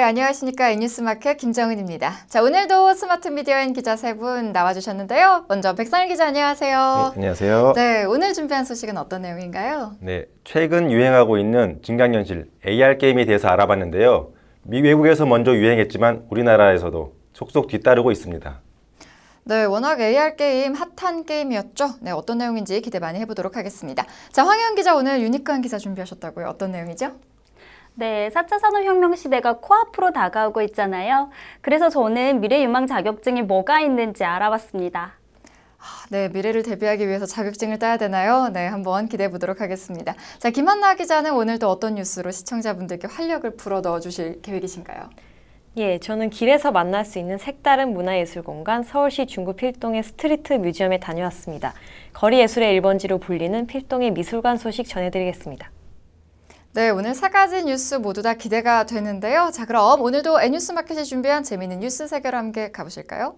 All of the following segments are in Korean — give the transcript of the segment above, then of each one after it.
네, 안녕하십니까. 이뉴스마켓 김정은입니다. 자, 오늘도 스마트 미디어인 기자 세 분 나와주셨는데요. 먼저 백상일 기자 안녕하세요. 네, 안녕하세요. 네, 오늘 준비한 소식은 어떤 내용인가요? 네, 최근 유행하고 있는 증강현실 AR 게임에 대해서 알아봤는데요. 미 외국에서 먼저 유행했지만 우리나라에서도 속속 뒤따르고 있습니다. 네, 워낙 AR 게임 핫한 게임이었죠. 네, 어떤 내용인지 기대 많이 해보도록 하겠습니다. 자, 황현 기자 오늘 유니크한 기사 준비하셨다고요. 어떤 내용이죠? 네, 4차 산업혁명 시대가 코앞으로 다가오고 있잖아요. 그래서 저는 미래유망 자격증이 뭐가 있는지 알아봤습니다. 네, 미래를 대비하기 위해서 자격증을 따야 되나요? 네, 한번 기대해 보도록 하겠습니다. 자, 김한나 기자는 오늘도 어떤 뉴스로 시청자분들께 활력을 불어 넣어 주실 계획이신가요? 예, 저는 길에서 만날 수 있는 색다른 문화예술 공간 서울시 중구 필동의 스트리트 뮤지엄에 다녀왔습니다. 거리 예술의 1번지로 불리는 필동의 미술관 소식 전해드리겠습니다. 네, 오늘 세 가지 뉴스 모두 다 기대가 되는데요. 자, 그럼 오늘도 N뉴스 마켓이 준비한 재미있는 뉴스 세계로 함께 가보실까요?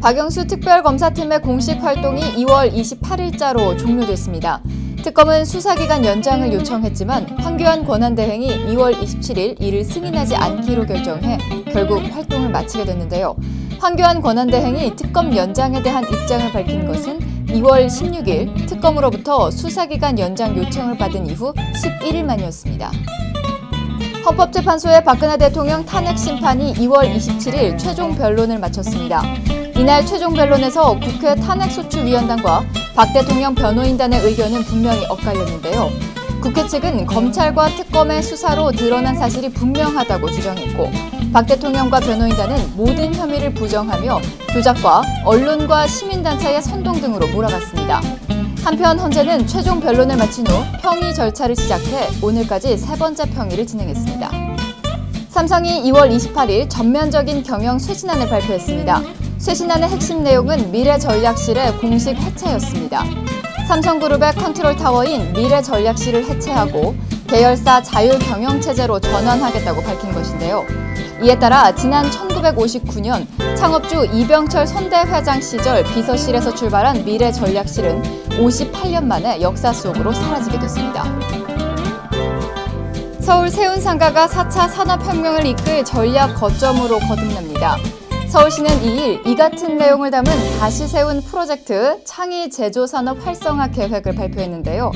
박영수 특별검사팀의 공식 활동이 2월 28일자로 종료됐습니다. 특검은 수사기간 연장을 요청했지만 황교안 권한대행이 2월 27일 이를 승인하지 않기로 결정해 결국 활동을 마치게 됐는데요. 황교안 권한대행이 특검 연장에 대한 입장을 밝힌 것은 2월 16일 특검으로부터 수사기간 연장 요청을 받은 이후 11일 만이었습니다. 헌법재판소의 박근혜 대통령 탄핵 심판이 2월 27일 최종 변론을 마쳤습니다. 이날 최종 변론에서 국회 탄핵소추위원단과 박 대통령 변호인단의 의견은 분명히 엇갈렸는데요. 국회 측은 검찰과 특검의 수사로 드러난 사실이 분명하다고 주장했고 박 대통령과 변호인단은 모든 혐의를 부정하며 조작과 언론과 시민단체의 선동 등으로 몰아갔습니다. 한편 헌재는 최종 변론을 마친 후 평의 절차를 시작해 오늘까지 세 번째 평의를 진행했습니다. 삼성이 2월 28일 전면적인 경영 쇄신안을 발표했습니다. 쇄신안의 핵심 내용은 미래전략실의 공식 해체였습니다. 삼성그룹의 컨트롤 타워인 미래전략실을 해체하고 계열사 자율경영체제로 전환하겠다고 밝힌 것인데요. 이에 따라 지난 1959년 창업주 이병철 선대 회장 시절 비서실에서 출발한 미래전략실은 58년 만에 역사 속으로 사라지게 됐습니다. 서울 세운상가가 4차 산업혁명을 이끌 전략 거점으로 거듭납니다. 서울시는 2일 이 같은 내용을 담은 다시 세운 프로젝트 창의 제조 산업 활성화 계획을 발표했는데요.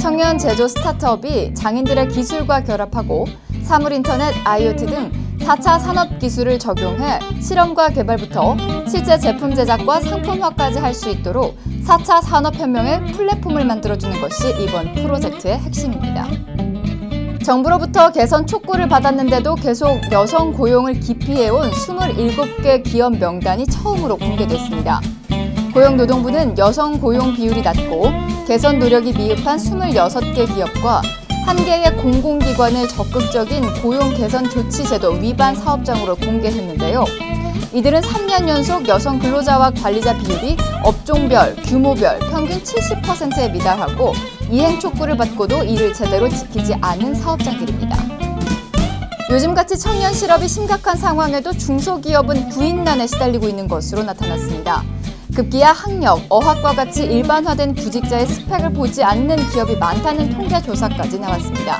청년 제조 스타트업이 장인들의 기술과 결합하고 사물 인터넷, IoT 등 4차 산업 기술을 적용해 실험과 개발부터 실제 제품 제작과 상품화까지 할 수 있도록 4차 산업혁명의 플랫폼을 만들어주는 것이 이번 프로젝트의 핵심입니다. 정부로부터 개선 촉구를 받았는데도 계속 여성 고용을 기피해온 27개 기업 명단이 처음으로 공개됐습니다. 고용노동부는 여성 고용 비율이 낮고 개선 노력이 미흡한 26개 기업과 한 개의 공공기관을 적극적인 고용 개선 조치 제도 위반 사업장으로 공개했는데요. 이들은 3년 연속 여성 근로자와 관리자 비율이 업종별, 규모별 평균 70%에 미달하고 이행 촉구를 받고도 이를 제대로 지키지 않은 사업장들입니다. 요즘같이 청년 실업이 심각한 상황에도 중소기업은 구인난에 시달리고 있는 것으로 나타났습니다. 급기야 학력, 어학과 같이 일반화된 구직자의 스펙을 보지 않는 기업이 많다는 통계 조사까지 나왔습니다.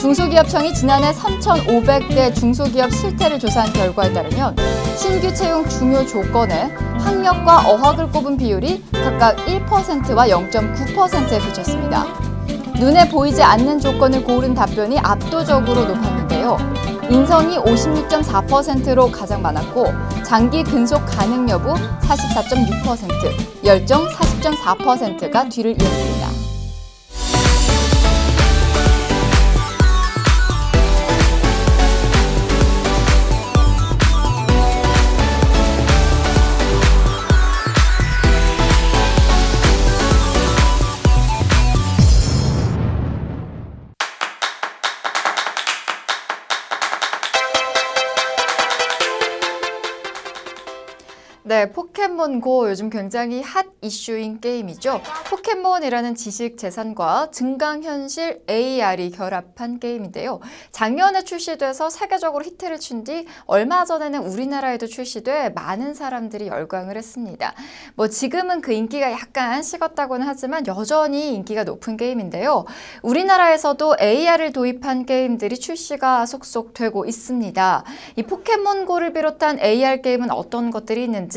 중소기업청이 지난해 3,500개 중소기업 실태를 조사한 결과에 따르면 신규 채용 중요 조건에 학력과 어학을 꼽은 비율이 각각 1%와 0.9%에 그쳤습니다. 눈에 보이지 않는 조건을 고른 답변이 압도적으로 높았는데요. 인성이 56.4%로 가장 많았고 장기 근속 가능 여부 44.6%, 열정 40.4%가 뒤를 이었습니다. 네, 포켓몬고 요즘 굉장히 핫 이슈인 게임이죠. 포켓몬이라는 지식 재산과 증강현실 AR이 결합한 게임인데요. 작년에 출시돼서 세계적으로 히트를 친 뒤 얼마 전에는 우리나라에도 출시돼 많은 사람들이 열광을 했습니다. 뭐 지금은 그 인기가 약간 식었다고는 하지만 여전히 인기가 높은 게임인데요. 우리나라에서도 AR을 도입한 게임들이 출시가 속속 되고 있습니다. 이 포켓몬고를 비롯한 AR 게임은 어떤 것들이 있는지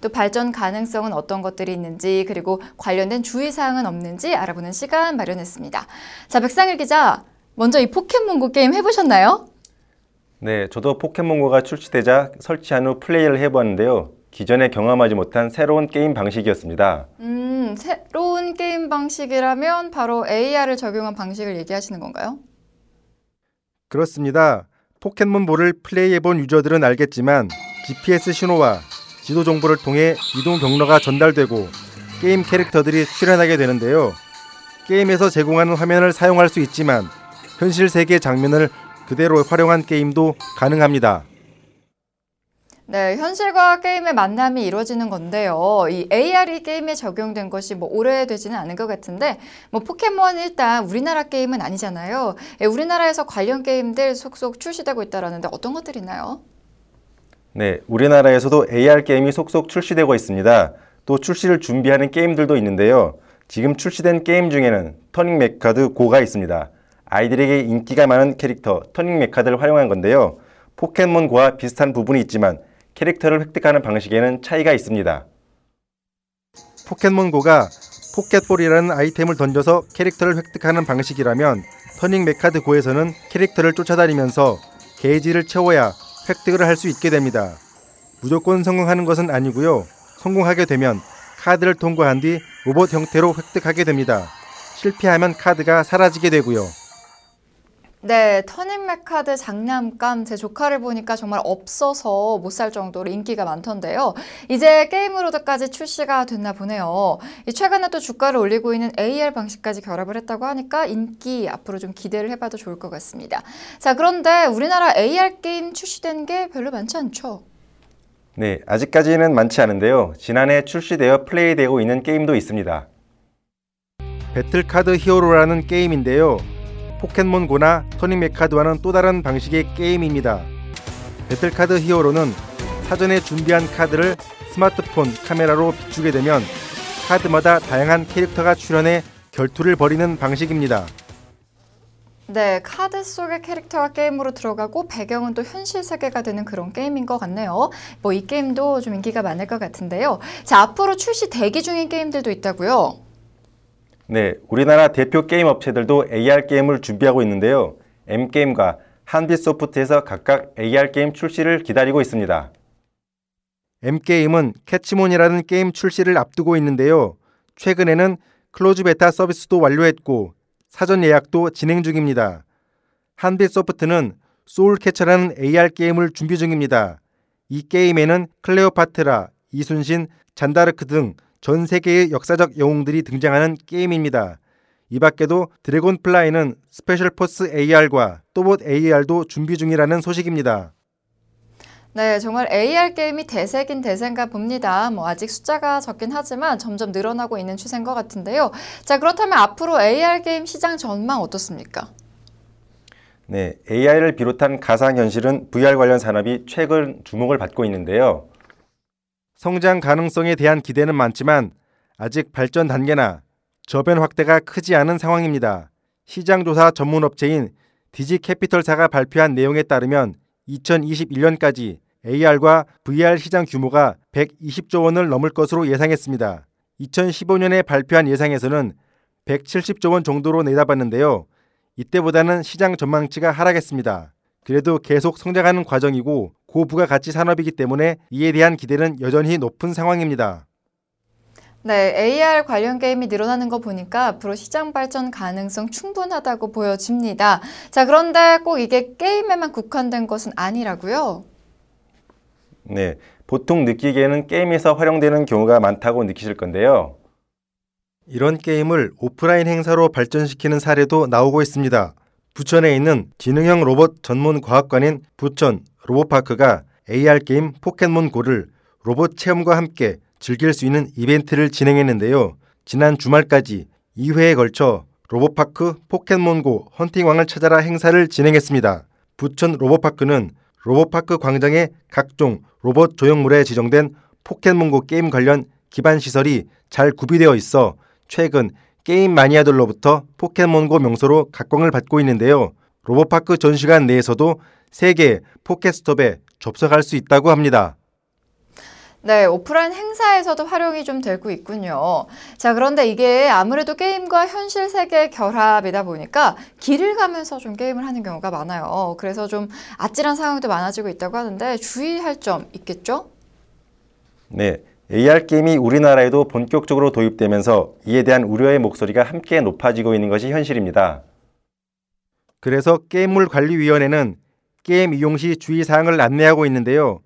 또 발전 가능성은 어떤 것들이 있는지 그리고 관련된 주의사항은 없는지 알아보는 시간 마련했습니다. 자, 백상일 기자, 먼저 이 포켓몬고 게임 해보셨나요? 네, 저도 포켓몬고가 출시되자 설치한 후 플레이를 해보았는데요. 기존에 경험하지 못한 새로운 게임 방식이었습니다. 음, 새로운 게임 방식이라면 바로 AR을 적용한 방식을 얘기하시는 건가요? 그렇습니다. 포켓몬볼을 플레이해본 유저들은 알겠지만 GPS 신호와 지도 정보를 통해 이동 경로가 전달되고 게임 캐릭터들이 출현하게 되는데요. 게임에서 제공하는 화면을 사용할 수 있지만 현실 세계 장면을 그대로 활용한 게임도 가능합니다. 네, 현실과 게임의 만남이 이루어지는 건데요. 이 AR이 게임에 적용된 것이 뭐 오래되지는 않은 것 같은데, 뭐 포켓몬 일단 우리나라 게임은 아니잖아요. 예, 우리나라에서 관련 게임들 속속 출시되고 있다라는데 어떤 것들이 있나요? 네, 우리나라에서도 AR 게임이 속속 출시되고 있습니다. 또 출시를 준비하는 게임들도 있는데요. 지금 출시된 게임 중에는 터닝 메카드 고가 있습니다. 아이들에게 인기가 많은 캐릭터 터닝 메카드를 활용한 건데요. 포켓몬 고와 비슷한 부분이 있지만 캐릭터를 획득하는 방식에는 차이가 있습니다. 포켓몬고가 포켓볼이라는 아이템을 던져서 캐릭터를 획득하는 방식이라면 터닝 메카드 고에서는 캐릭터를 쫓아다니면서 게이지를 채워야 획득을 할 수 있게 됩니다. 무조건 성공하는 것은 아니고요. 성공하게 되면 카드를 통과한 뒤 로봇 형태로 획득하게 됩니다. 실패하면 카드가 사라지게 되고요. 네, 터닝 메카드 장난감 제 조카를 보니까 정말 없어서 못 살 정도로 인기가 많던데요. 이제 게임으로도까지 출시가 됐나 보네요. 이 최근에 또 주가를 올리고 있는 AR 방식까지 결합을 했다고 하니까 인기 앞으로 좀 기대를 해봐도 좋을 것 같습니다. 자, 그런데 우리나라 AR 게임 출시된 게 별로 많지 않죠? 네, 아직까지는 많지 않은데요. 지난해 출시되어 플레이되고 있는 게임도 있습니다. 배틀카드 히어로라는 게임인데요. 포켓몬고나 터닝 메카드와는 또 다른 방식의 게임입니다. 배틀카드 히어로는 사전에 준비한 카드를 스마트폰 카메라로 비추게 되면 카드마다 다양한 캐릭터가 출현해 결투를 벌이는 방식입니다. 네, 카드 속의 캐릭터가 게임으로 들어가고 배경은 또 현실 세계가 되는 그런 게임인 것 같네요. 뭐 이 게임도 좀 인기가 많을 것 같은데요. 자, 앞으로 출시 대기 중인 게임들도 있다고요? 네, 우리나라 대표 게임 업체들도 AR 게임을 준비하고 있는데요. M게임과 한빛소프트에서 각각 AR 게임 출시를 기다리고 있습니다. M게임은 캐치몬이라는 게임 출시를 앞두고 있는데요. 최근에는 closed beta 서비스도 완료했고 사전 예약도 진행 중입니다. 한빛소프트는 소울캐쳐라는 AR 게임을 준비 중입니다. 이 게임에는 클레오파트라, 이순신, 잔다르크 등 전 세계의 역사적 영웅들이 등장하는 게임입니다. 이 밖에도 드래곤 플라이는 스페셜 포스 AR과 또봇 AR도 준비 중이라는 소식입니다. 네, 정말 AR 게임이 대세긴 대세인가 봅니다. 뭐 아직 숫자가 적긴 하지만 점점 늘어나고 있는 추세인 것 같은데요. 자, 그렇다면 앞으로 AR 게임 시장 전망 어떻습니까? 네, AR을 비롯한 가상현실인 VR 관련 산업이 최근 주목을 받고 있는데요. 성장 가능성에 대한 기대는 많지만 아직 발전 단계나 저변 확대가 크지 않은 상황입니다. 시장조사 전문 업체인 디지캐피털사가 발표한 내용에 따르면 2021년까지 AR과 VR 시장 규모가 120조 원을 넘을 것으로 예상했습니다. 2015년에 발표한 예상에서는 170조 원 정도로 내다봤는데요. 이때보다는 시장 전망치가 하락했습니다. 그래도 계속 성장하는 과정이고 고부가 가치 산업이기 때문에 이에 대한 기대는 여전히 높은 상황입니다. 네, AR 관련 게임이 늘어나는 거 보니까 앞으로 시장 발전 가능성 충분하다고 보여집니다. 자, 그런데 꼭 이게 게임에만 국한된 것은 아니라고요? 네, 보통 느끼기에는 게임에서 활용되는 경우가 많다고 느끼실 건데요. 이런 게임을 오프라인 행사로 발전시키는 사례도 나오고 있습니다. 부천에 있는 지능형 로봇 전문 과학관인 부천 로봇파크가 AR 게임 포켓몬 고를 로봇 체험과 함께 즐길 수 있는 이벤트를 진행했는데요. 지난 주말까지 2회에 걸쳐 로봇파크 포켓몬고 헌팅왕을 찾아라 행사를 진행했습니다. 부천 로봇파크는 로봇파크 광장에 각종 로봇 조형물에 지정된 포켓몬고 게임 관련 기반 시설이 잘 구비되어 있어 최근 게임 마니아들로부터 포켓몬고 명소로 각광을 받고 있는데요. 로봇파크 전시관 내에서도 세계 포켓스톱에 접속할 수 있다고 합니다. 네, 오프라인 행사에서도 활용이 좀 되고 있군요. 자, 그런데 이게 아무래도 게임과 현실 세계 결합이다 보니까 길을 가면서 좀 게임을 하는 경우가 많아요. 그래서 좀 아찔한 상황도 많아지고 있다고 하는데 주의할 점 있겠죠? 네, AR 게임이 우리나라에도 본격적으로 도입되면서 이에 대한 우려의 목소리가 함께 높아지고 있는 것이 현실입니다. 그래서 게임물 관리위원회는 게임 이용 시 주의사항을 안내하고 있는데요.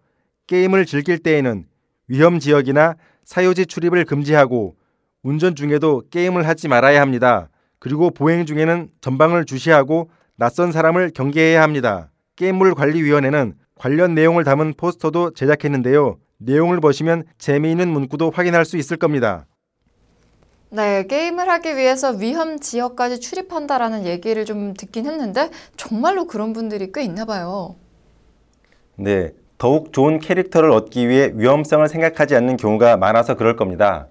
게임을 즐길 때에는 위험 지역이나 사유지 출입을 금지하고 운전 중에도 게임을 하지 말아야 합니다. 그리고 보행 중에는 전방을 주시하고 낯선 사람을 경계해야 합니다. 게임물 관리위원회는 관련 내용을 담은 포스터도 제작했는데요. 내용을 보시면 재미있는 문구도 확인할 수 있을 겁니다. 네, 게임을 하기 위해서 위험 지역까지 출입한다라는 얘기를 좀 듣긴 했는데 정말로 그런 분들이 꽤 있나 봐요. 네, 더욱 좋은 캐릭터를 얻기 위해 위험성을 생각하지 않는 경우가 많아서 그럴 겁니다.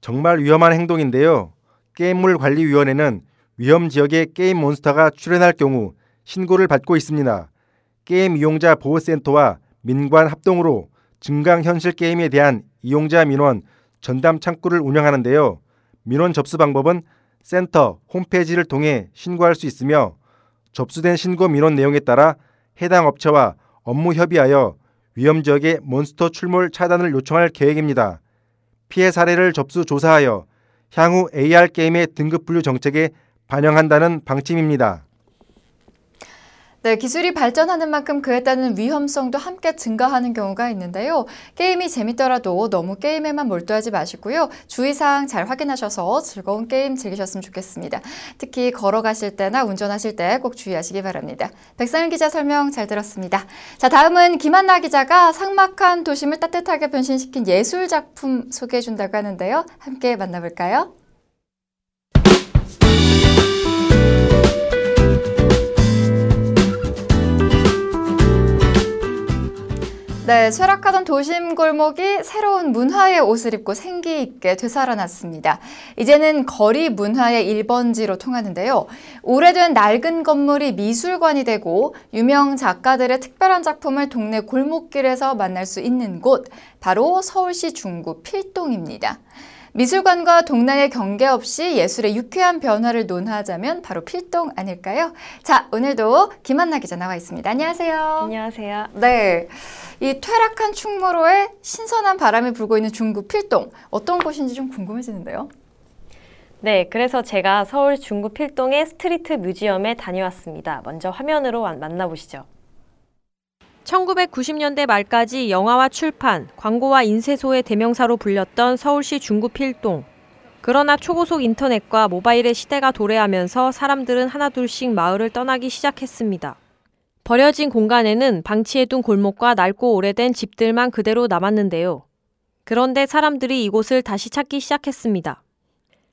정말 위험한 행동인데요. 게임물 관리위원회는 위험 지역에 게임 몬스터가 출현할 경우 신고를 받고 있습니다. 게임 이용자 보호센터와 민관 합동으로 증강현실 게임에 대한 이용자 민원 전담 창구를 운영하는데요. 민원 접수 방법은 센터 홈페이지를 통해 신고할 수 있으며 접수된 신고 민원 내용에 따라 해당 업체와 업무 협의하여 위험 지역의 몬스터 출몰 차단을 요청할 계획입니다. 피해 사례를 접수 조사하여 향후 AR 게임의 등급 분류 정책에 반영한다는 방침입니다. 네, 기술이 발전하는 만큼 그에 따른 위험성도 함께 증가하는 경우가 있는데요. 게임이 재밌더라도 너무 게임에만 몰두하지 마시고요. 주의사항 잘 확인하셔서 즐거운 게임 즐기셨으면 좋겠습니다. 특히 걸어가실 때나 운전하실 때 꼭 주의하시기 바랍니다. 백상현 기자 설명 잘 들었습니다. 자, 다음은 김한나 기자가 삭막한 도심을 따뜻하게 변신시킨 예술 작품 소개해 준다고 하는데요. 함께 만나볼까요? 네, 쇠락하던 도심 골목이 새로운 문화의 옷을 입고 생기 있게 되살아났습니다. 이제는 거리 문화의 1번지로 통하는데요. 오래된 낡은 건물이 미술관이 되고 유명 작가들의 특별한 작품을 동네 골목길에서 만날 수 있는 곳, 바로 서울시 중구 필동입니다. 미술관과 동네의 경계 없이 예술의 유쾌한 변화를 논하자면 바로 필동 아닐까요? 자, 오늘도 김한나 기자 나와 있습니다. 안녕하세요. 안녕하세요. 네. 이 퇴락한 충무로에 신선한 바람이 불고 있는 중구 필동. 어떤 곳인지 좀 궁금해지는데요. 네, 그래서 제가 서울 중구 필동의 스트리트 뮤지엄에 다녀왔습니다. 먼저 화면으로 만나보시죠. 1990년대 말까지 영화와 출판, 광고와 인쇄소의 대명사로 불렸던 서울시 중구 필동. 그러나 초고속 인터넷과 모바일의 시대가 도래하면서 사람들은 하나둘씩 마을을 떠나기 시작했습니다. 버려진 공간에는 방치해둔 골목과 낡고 오래된 집들만 그대로 남았는데요. 그런데 사람들이 이곳을 다시 찾기 시작했습니다.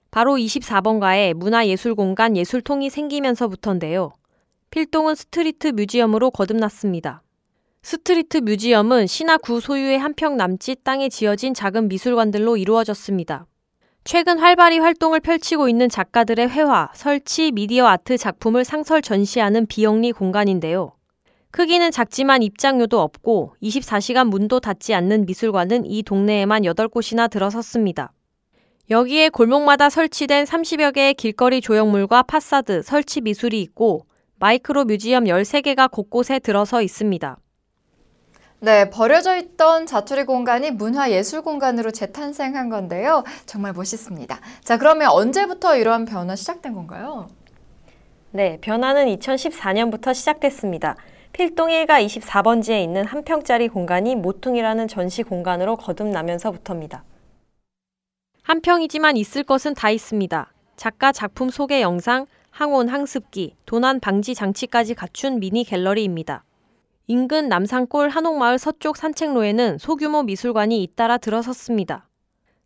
바로 24번가에 문화예술공간 예술통이 생기면서부터인데요. 필동은 스트리트 뮤지엄으로 거듭났습니다. 스트리트 뮤지엄은 시나 구 소유의 한 평 남짓 땅에 지어진 작은 미술관들로 이루어졌습니다. 최근 활발히 활동을 펼치고 있는 작가들의 회화, 설치, 미디어 아트 작품을 상설 전시하는 비영리 공간인데요. 크기는 작지만 입장료도 없고 24시간 문도 닫지 않는 미술관은 이 동네에만 8곳이나 들어섰습니다. 여기에 골목마다 설치된 30여 개의 길거리 조형물과 파사드, 설치 미술이 있고 마이크로 뮤지엄 13개가 곳곳에 들어서 있습니다. 네, 버려져 있던 자투리 공간이 문화예술 공간으로 재탄생한 건데요. 정말 멋있습니다. 자, 그러면 언제부터 이러한 변화 시작된 건가요? 네, 변화는 2014년부터 시작됐습니다. 필동 1가 24번지에 있는 한 평짜리 공간이 모퉁이라는 전시 공간으로 거듭나면서부터입니다. 한 평이지만 있을 것은 다 있습니다. 작가 작품 소개 영상, 항온, 항습기, 도난 방지 장치까지 갖춘 미니 갤러리입니다. 인근 남산골 한옥마을 서쪽 산책로에는 소규모 미술관이 잇따라 들어섰습니다.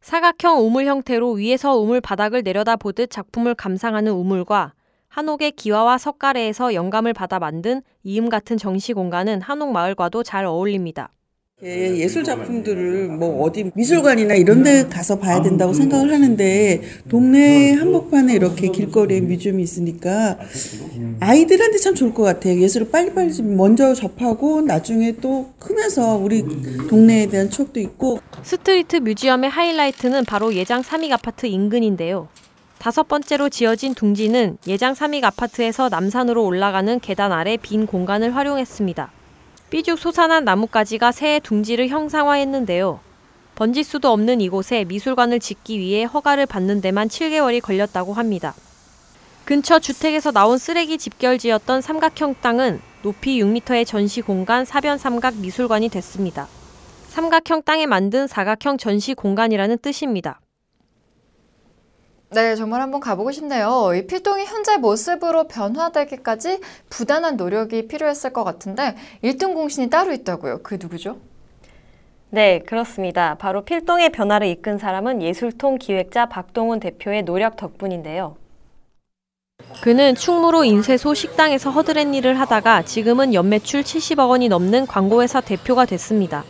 사각형 우물 형태로 위에서 우물 바닥을 내려다보듯 작품을 감상하는 우물과 한옥의 기와와 서까래에서 영감을 받아 만든 이음 같은 전시 공간은 한옥 마을과도 잘 어울립니다. 예, 예술 작품들을 뭐 어디 미술관이나 이런 데 가서 봐야 된다고 생각을 하는데 동네 한복판에 이렇게 길거리에 뮤지엄이 있으니까 아이들한테 참 좋을 것 같아요. 예술을 빨리빨리 좀 먼저 접하고 나중에 또 크면서 우리 동네에 대한 추억도 있고 스트리트 뮤지엄의 하이라이트는 바로 예장 삼익 아파트 인근인데요. 다섯 번째로 지어진 둥지는 예장 삼익 아파트에서 남산으로 올라가는 계단 아래 빈 공간을 활용했습니다. 삐죽 솟아난 나뭇가지가 새의 둥지를 형상화했는데요. 번지수도 없는 이곳에 미술관을 짓기 위해 허가를 받는 데만 7개월이 걸렸다고 합니다. 근처 주택에서 나온 쓰레기 집결지였던 삼각형 땅은 높이 6m의 전시 공간 사변 삼각 미술관이 됐습니다. 삼각형 땅에 만든 사각형 전시 공간이라는 뜻입니다. 네, 정말 한번 가보고 싶네요. 이 필동이 현재 모습으로 변화되기까지 부단한 노력이 필요했을 것 같은데 1등 공신이 따로 있다고요. 그게 누구죠? 네, 그렇습니다. 바로 필동의 변화를 이끈 사람은 예술통 기획자 박동훈 대표의 노력 덕분인데요. 그는 충무로 인쇄소 식당에서 허드렛 일을 하다가 지금은 연매출 70억 원이 넘는 광고회사 대표가 됐습니다.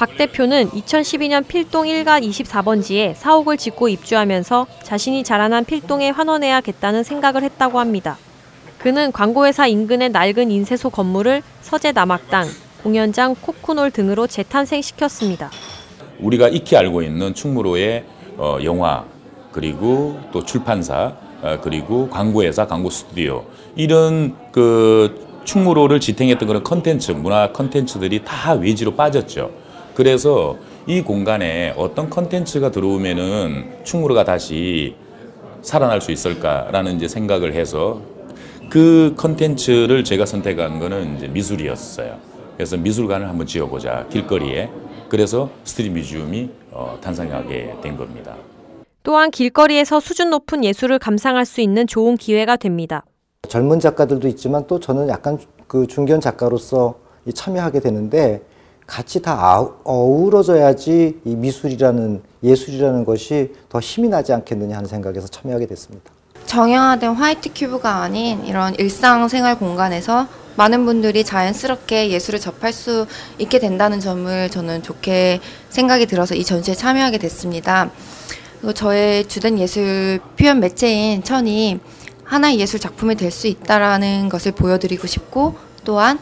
박 대표는 2012년 필동 1가 24번지에 사옥을 짓고 입주하면서 자신이 자라난 필동에 환원해야겠다는 생각을 했다고 합니다. 그는 광고회사 인근의 낡은 인쇄소 건물을 서재 남학당, 공연장, 코쿤홀 등으로 재탄생시켰습니다. 우리가 익히 알고 있는 충무로의 어, 영화 그리고 또 출판사 어, 그리고 광고회사, 광고 스튜디오 이런 그 충무로를 지탱했던 그런 컨텐츠, 문화 컨텐츠들이 다 외지로 빠졌죠. 그래서 이 공간에 어떤 컨텐츠가 들어오면은 충무로가 다시 살아날 수 있을까라는 이제 생각을 해서 그 컨텐츠를 제가 선택한 거는 이제 미술이었어요. 그래서 미술관을 한번 지어보자 길거리에. 그래서 스트릿 뮤지엄이 어, 탄생하게 된 겁니다. 또한 길거리에서 수준 높은 예술을 감상할 수 있는 좋은 기회가 됩니다. 젊은 작가들도 있지만 또 저는 약간 그 중견 작가로서 참여하게 되는데 같이 다 어우러져야지 이 미술이라는 예술이라는 것이 더 힘이 나지 않겠느냐 하는 생각에서 참여하게 됐습니다. 정형화된 화이트 큐브가 아닌 이런 일상생활 공간에서 많은 분들이 자연스럽게 예술을 접할 수 있게 된다는 점을 저는 좋게 생각이 들어서 이 전시에 참여하게 됐습니다. 그리고 저의 주된 예술 표현 매체인 천이 하나의 예술 작품이 될 수 있다라는 것을 보여드리고 싶고 또한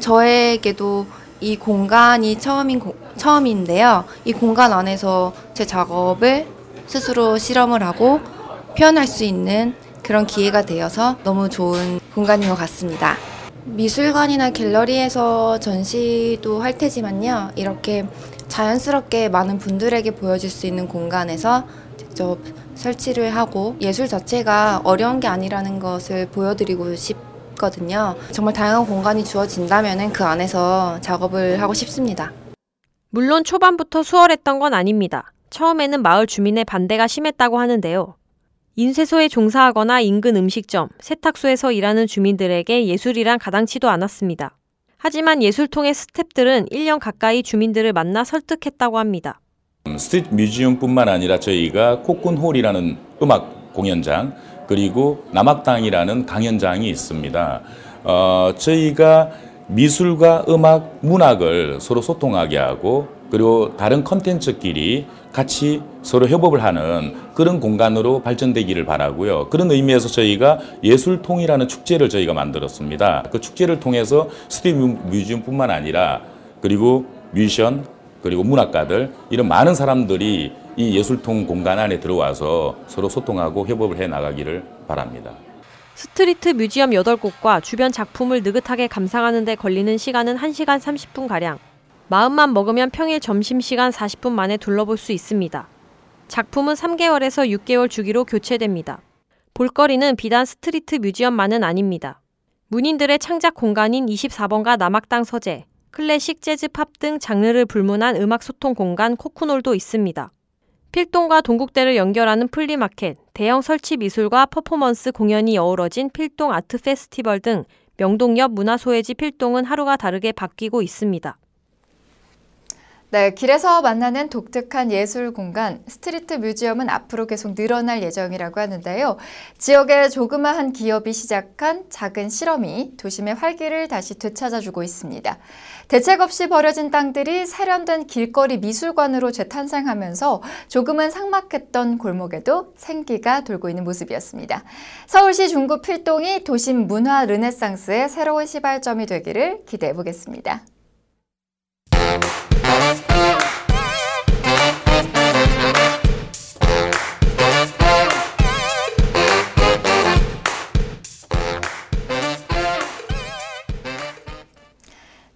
저에게도 이 공간이 처음인 처음인데요. 이 공간 안에서 제 작업을 스스로 실험을 하고 표현할 수 있는 그런 기회가 되어서 너무 좋은 공간인 것 같습니다. 미술관이나 갤러리에서 전시도 할 테지만요. 이렇게 자연스럽게 많은 분들에게 보여줄 수 있는 공간에서 직접 설치를 하고 예술 자체가 어려운 게 아니라는 것을 보여드리고 싶 거든요. 정말 다양한 공간이 주어진다면 그 안에서 작업을 하고 싶습니다. 물론 초반부터 수월했던 건 아닙니다. 처음에는 마을 주민의 반대가 심했다고 하는데요. 인쇄소에 종사하거나 인근 음식점, 세탁소에서 일하는 주민들에게 예술이란 가당치도 않았습니다. 하지만 예술통의 스탭들은 1년 가까이 주민들을 만나 설득했다고 합니다. 스트리트 뮤지엄뿐만 아니라 저희가 코쿤홀이라는 음악 공연장 그리고 남학당이라는 강연장이 있습니다. 어, 저희가 미술과 음악, 문학을 서로 소통하게 하고 그리고 다른 컨텐츠끼리 같이 서로 협업을 하는 그런 공간으로 발전되기를 바라고요. 그런 의미에서 저희가 예술통이라는 축제를 저희가 만들었습니다. 그 축제를 통해서 스트리트 뮤지엄뿐만 아니라 그리고 뮤지션 그리고 문학가들 이런 많은 사람들이 이 예술통 공간 안에 들어와서 서로 소통하고 협업을 해 나가기를 바랍니다. 스트리트 뮤지엄 8곳과 주변 작품을 느긋하게 감상하는 데 걸리는 시간은 1시간 30분가량. 마음만 먹으면 평일 점심시간 40분 만에 둘러볼 수 있습니다. 작품은 3개월에서 6개월 주기로 교체됩니다. 볼거리는 비단 스트리트 뮤지엄만은 아닙니다. 문인들의 창작 공간인 24번가 남학당 서재, 클래식, 재즈, 팝 등 장르를 불문한 음악 소통 공간 코쿤홀도 있습니다. 필동과 동국대를 연결하는 플리마켓, 대형 설치 미술과 퍼포먼스 공연이 어우러진 필동 아트 페스티벌 등 명동 옆 문화소외지 필동은 하루가 다르게 바뀌고 있습니다. 네, 길에서 만나는 독특한 예술 공간, 스트리트 뮤지엄은 앞으로 계속 늘어날 예정이라고 하는데요. 지역의 조그마한 기업이 시작한 작은 실험이 도심의 활기를 다시 되찾아주고 있습니다. 대책 없이 버려진 땅들이 세련된 길거리 미술관으로 재탄생하면서 조금은 삭막했던 골목에도 생기가 돌고 있는 모습이었습니다. 서울시 중구 필동이 도심 문화 르네상스의 새로운 시발점이 되기를 기대해 보겠습니다.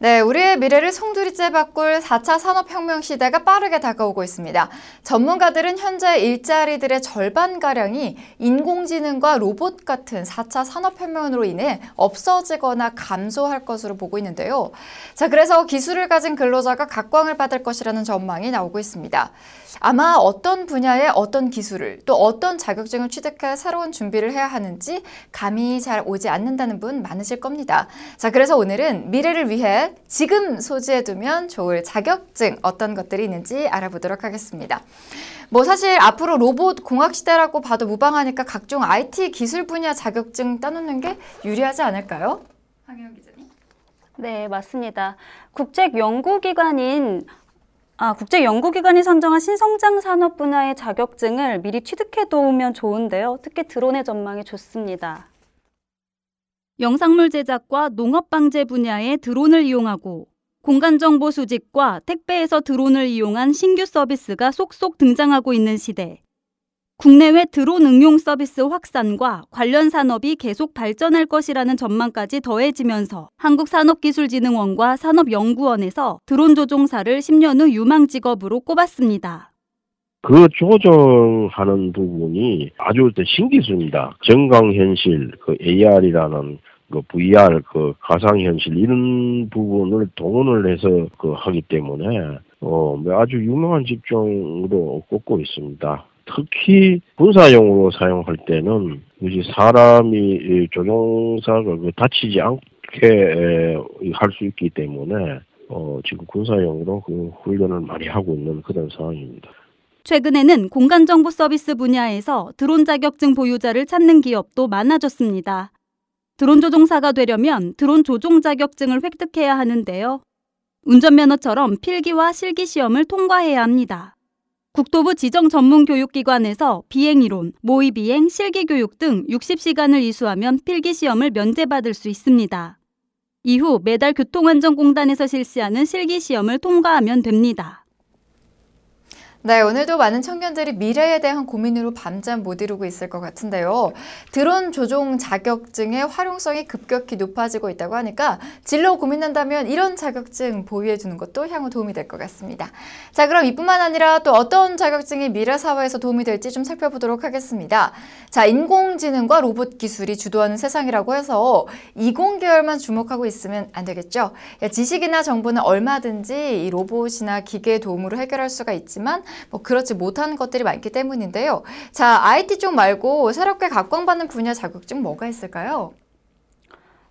네, 우리의 미래를 송두리째 바꿀 4차 산업혁명 시대가 빠르게 다가오고 있습니다. 전문가들은 현재 일자리들의 절반가량이 인공지능과 로봇 같은 4차 산업혁명으로 인해 없어지거나 감소할 것으로 보고 있는데요. 자, 그래서 기술을 가진 근로자가 각광을 받을 것이라는 전망이 나오고 있습니다. 아마 어떤 분야의 어떤 기술을 또 어떤 자격증을 취득해 새로운 준비를 해야 하는지 감이 잘 오지 않는다는 분 많으실 겁니다. 자, 그래서 오늘은 미래를 위해 지금 소지해 두면 좋을 자격증 어떤 것들이 있는지 알아보도록 하겠습니다. 뭐 사실 앞으로 로봇 공학 시대라고 봐도 무방하니까 각종 IT 기술 분야 자격증 따놓는 게 유리하지 않을까요? 황혜영 기자님. 네, 맞습니다. 국책 연구기관인 아, 국제연구기관이 선정한 신성장 산업 분야의 자격증을 미리 취득해 두면 좋은데요. 특히 드론의 전망이 좋습니다. 영상물 제작과 농업 방제 분야의 드론을 이용하고 공간 정보 수집과 택배에서 드론을 이용한 신규 서비스가 속속 등장하고 있는 시대. 국내외 드론 응용 서비스 확산과 관련 산업이 계속 발전할 것이라는 전망까지 더해지면서 한국산업기술진흥원과 산업연구원에서 드론 조종사를 10년 후 유망 직업으로 꼽았습니다. 그 조정하는 부분이 아주 신기술입니다. 정강현실, 그 AR이라는 그 VR, 그 가상현실 이런 부분을 동원을 해서 그 하기 때문에 어 아주 유명한 직종으로 꼽고 있습니다. 특히 군사용으로 사용할 때는 이제 사람이 조종사가 그 다치지 않게 할 수 있기 때문에 어 지금 군사용으로 그 훈련을 많이 하고 있는 그런 상황입니다. 최근에는 공간 정보 서비스 분야에서 드론 자격증 보유자를 찾는 기업도 많아졌습니다. 드론 조종사가 되려면 드론 조종 자격증을 획득해야 하는데요. 운전면허처럼 필기와 실기 시험을 통과해야 합니다. 국토부 지정 전문 교육기관에서 비행이론, 모의비행, 실기교육 등 60시간을 이수하면 필기시험을 면제받을 수 있습니다. 이후 매달 교통안전공단에서 실시하는 실기시험을 통과하면 됩니다. 네, 오늘도 많은 청년들이 미래에 대한 고민으로 밤잠 못 이루고 있을 것 같은데요. 드론 조종 자격증의 활용성이 급격히 높아지고 있다고 하니까 진로 고민한다면 이런 자격증 보유해 두는 것도 향후 도움이 될 것 같습니다. 자, 그럼 이뿐만 아니라 또 어떤 자격증이 미래 사회에서 도움이 될지 좀 살펴보도록 하겠습니다. 자, 인공지능과 로봇 기술이 주도하는 세상이라고 해서 이공 계열만 주목하고 있으면 안 되겠죠. 지식이나 정보는 얼마든지 이 로봇이나 기계의 도움으로 해결할 수가 있지만 뭐 그렇지 못한 것들이 많기 때문인데요. 자, IT 쪽 말고 새롭게 각광받는 분야 자격증 뭐가 있을까요?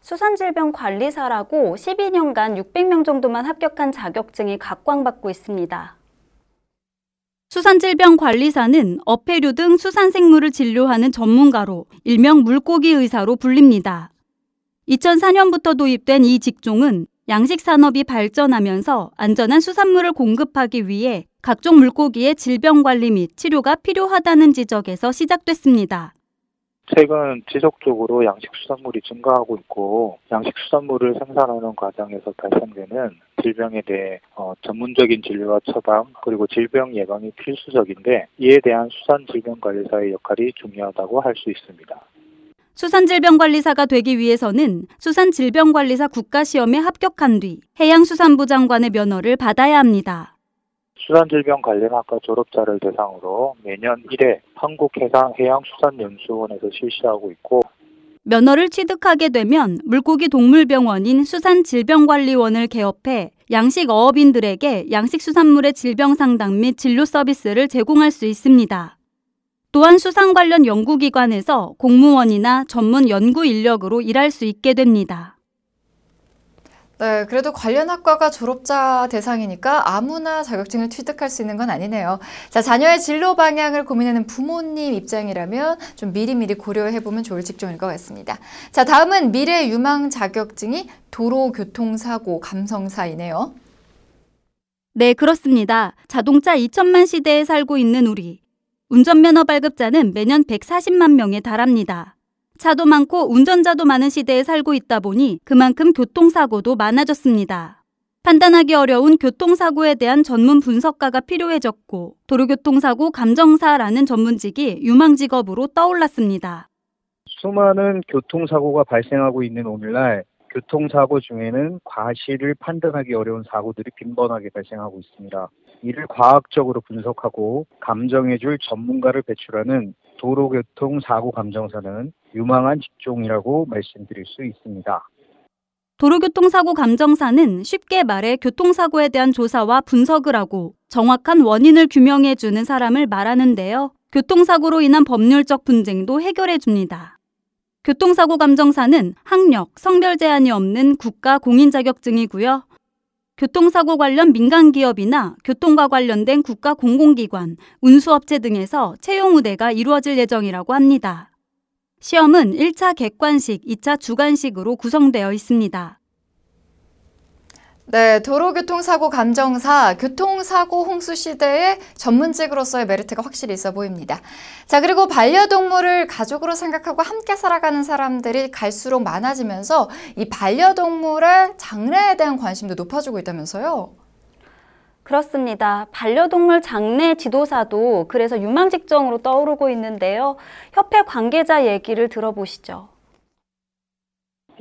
수산질병관리사라고 12년간 600명 정도만 합격한 자격증이 각광받고 있습니다. 수산질병관리사는 어패류 등 수산생물을 진료하는 전문가로 일명 물고기 의사로 불립니다. 2004년부터 도입된 이 직종은 양식 산업이 발전하면서 안전한 수산물을 공급하기 위해 각종 물고기의 질병 관리 및 치료가 필요하다는 지적에서 시작됐습니다. 최근 지속적으로 양식 수산물이 증가하고 있고 양식 수산물을 생산하는 과정에서 발생되는 질병에 대해 어, 전문적인 진료와 처방 그리고 질병 예방이 필수적인데 이에 대한 수산질병관리사의 역할이 중요하다고 할 수 있습니다. 수산질병관리사가 되기 위해서는 수산질병관리사 국가시험에 합격한 뒤 해양수산부 장관의 면허를 받아야 합니다. 수산질병관리학과 졸업자를 대상으로 매년 1회 한국해상해양수산연수원에서 실시하고 있고 면허를 취득하게 되면 물고기 동물병원인 수산질병관리원을 개업해 양식 어업인들에게 양식수산물의 질병 상담 및 진료 서비스를 제공할 수 있습니다. 또한 수산 관련 연구기관에서 공무원이나 전문 연구 인력으로 일할 수 있게 됩니다. 네, 그래도 관련 학과가 졸업자 대상이니까 아무나 자격증을 취득할 수 있는 건 아니네요. 자, 자녀의 진로 방향을 고민하는 부모님 입장이라면 좀 미리미리 고려해보면 좋을 직종일 것 같습니다. 자, 다음은 미래 유망 자격증이 도로 교통사고 감성사이네요. 네, 그렇습니다. 자동차 2천만 시대에 살고 있는 우리. 운전면허 발급자는 매년 140만 명에 달합니다. 차도 많고 운전자도 많은 시대에 살고 있다 보니 그만큼 교통사고도 많아졌습니다. 판단하기 어려운 교통사고에 대한 전문 분석가가 필요해졌고 도로교통사고 감정사라는 전문직이 유망 직업으로 떠올랐습니다. 수많은 교통사고가 발생하고 있는 오늘날 교통사고 중에는 과실을 판단하기 어려운 사고들이 빈번하게 발생하고 있습니다. 이를 과학적으로 분석하고 감정해줄 전문가를 배출하는 도로교통 사고 감정사는 유망한 직종이라고 말씀드릴 수 있습니다. 도로교통사고 감정사는 쉽게 말해 교통사고에 대한 조사와 분석을 하고 정확한 원인을 규명해 주는 사람을 말하는데요. 교통사고로 인한 법률적 분쟁도 해결해 줍니다. 교통사고 감정사는 학력, 성별 제한이 없는 국가 공인 자격증이고요. 교통사고 관련 민간 기업이나 교통과 관련된 국가 공공기관, 운수업체 등에서 채용 우대가 이루어질 예정이라고 합니다. 시험은 1차 객관식, 2차 주관식으로 구성되어 있습니다. 네, 도로교통사고 감정사, 교통사고 홍수 시대의 전문직으로서의 메리트가 확실히 있어 보입니다. 자, 그리고 반려동물을 가족으로 생각하고 함께 살아가는 사람들이 갈수록 많아지면서 이 반려동물의 장래에 대한 관심도 높아지고 있다면서요? 그렇습니다. 반려동물 장례 지도사도 그래서 유망 직종으로 떠오르고 있는데요. 협회 관계자 얘기를 들어보시죠.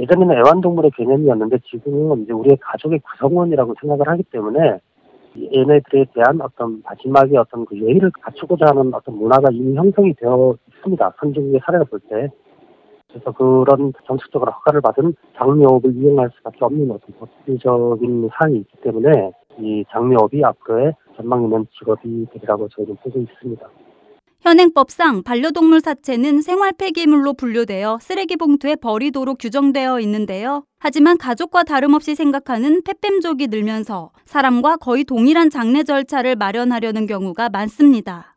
예전에는 애완동물의 개념이었는데 지금은 이제 우리의 가족의 구성원이라고 생각을 하기 때문에 얘네들에 대한 어떤 마지막에 어떤 그 예의를 갖추고자 하는 어떤 문화가 이미 형성이 되어 있습니다. 선진국의 사례를 볼 때. 그래서 그런 정책적으로 허가를 받은 장려업을 이용할 수밖에 없는 어떤 법률적인 사항이 있기 때문에 이 장려업이 앞으로의 전망 있는 직업이 되리라고 저희는 보고 있습니다. 현행법상 반려동물 사체는 생활 폐기물로 분류되어 쓰레기 봉투에 버리도록 규정되어 있는데요. 하지만 가족과 다름없이 생각하는 펫뱀족이 늘면서 사람과 거의 동일한 장례 절차를 마련하려는 경우가 많습니다.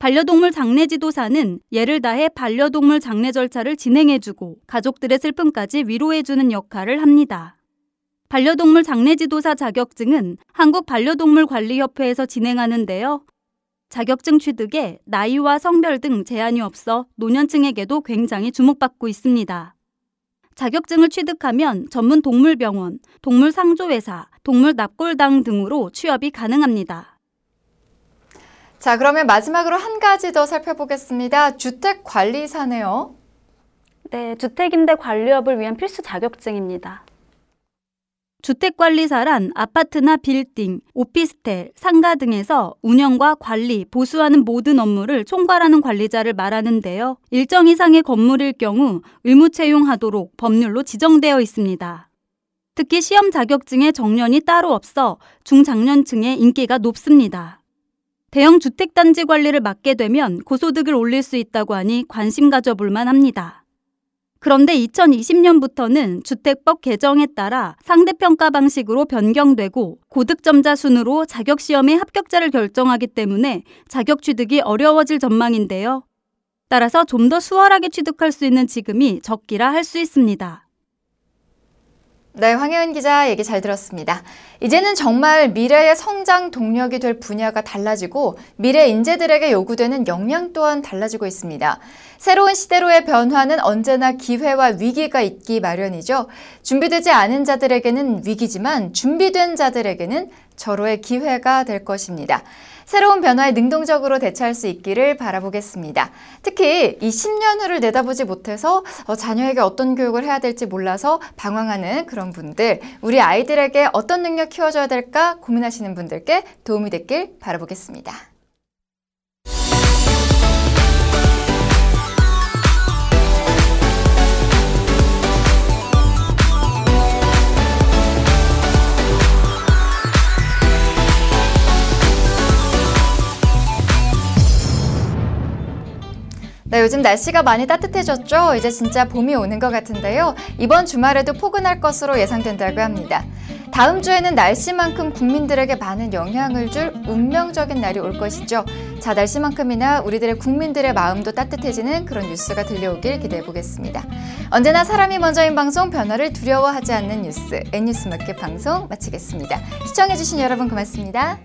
반려동물 장례 지도사는 예를 다해 반려동물 장례 절차를 진행해주고 가족들의 슬픔까지 위로해주는 역할을 합니다. 반려동물 장례 지도사 자격증은 한국 반려동물 관리협회에서 진행하는데요. 자격증 취득에 나이와 성별 등 제한이 없어 노년층에게도 굉장히 주목받고 있습니다. 자격증을 취득하면 전문 동물병원, 동물상조회사, 동물납골당 등으로 취업이 가능합니다. 자, 그러면 마지막으로 한 가지 더 살펴보겠습니다. 주택 관리사네요. 네, 주택임대 관리업을 위한 필수 자격증입니다. 주택관리사란 아파트나 빌딩, 오피스텔, 상가 등에서 운영과 관리, 보수하는 모든 업무를 총괄하는 관리자를 말하는데요. 일정 이상의 건물일 경우 의무 채용하도록 법률로 지정되어 있습니다. 특히 시험 자격증의 정년이 따로 없어 중장년층의 인기가 높습니다. 대형 주택단지 관리를 맡게 되면 고소득을 올릴 수 있다고 하니 관심 가져볼 만합니다. 그런데 2020년부터는 주택법 개정에 따라 상대평가 방식으로 변경되고 고득점자 순으로 자격시험의 합격자를 결정하기 때문에 자격 취득이 어려워질 전망인데요. 따라서 좀 더 수월하게 취득할 수 있는 지금이 적기라 할 수 있습니다. 네, 황혜은 기자 얘기 잘 들었습니다. 이제는 정말 미래의 성장 동력이 될 분야가 달라지고 미래 인재들에게 요구되는 역량 또한 달라지고 있습니다. 새로운 시대로의 변화는 언제나 기회와 위기가 있기 마련이죠. 준비되지 않은 자들에게는 위기지만 준비된 자들에게는 절호의 기회가 될 것입니다. 새로운 변화에 능동적으로 대처할 수 있기를 바라보겠습니다. 특히 이 10년 후를 내다보지 못해서 어, 자녀에게 어떤 교육을 해야 될지 몰라서 방황하는 그런 분들, 우리 아이들에게 어떤 능력 키워줘야 될까 고민하시는 분들께 도움이 됐길 바라보겠습니다. 네, 요즘 날씨가 많이 따뜻해졌죠? 이제 진짜 봄이 오는 것 같은데요. 이번 주말에도 포근할 것으로 예상된다고 합니다. 다음 주에는 날씨만큼 국민들에게 많은 영향을 줄 운명적인 날이 올 것이죠. 자, 날씨만큼이나 우리들의 국민들의 마음도 따뜻해지는 그런 뉴스가 들려오길 기대해 보겠습니다. 언제나 사람이 먼저인 방송 변화를 두려워하지 않는 뉴스 N뉴스 마켓 방송 마치겠습니다. 시청해주신 여러분 고맙습니다.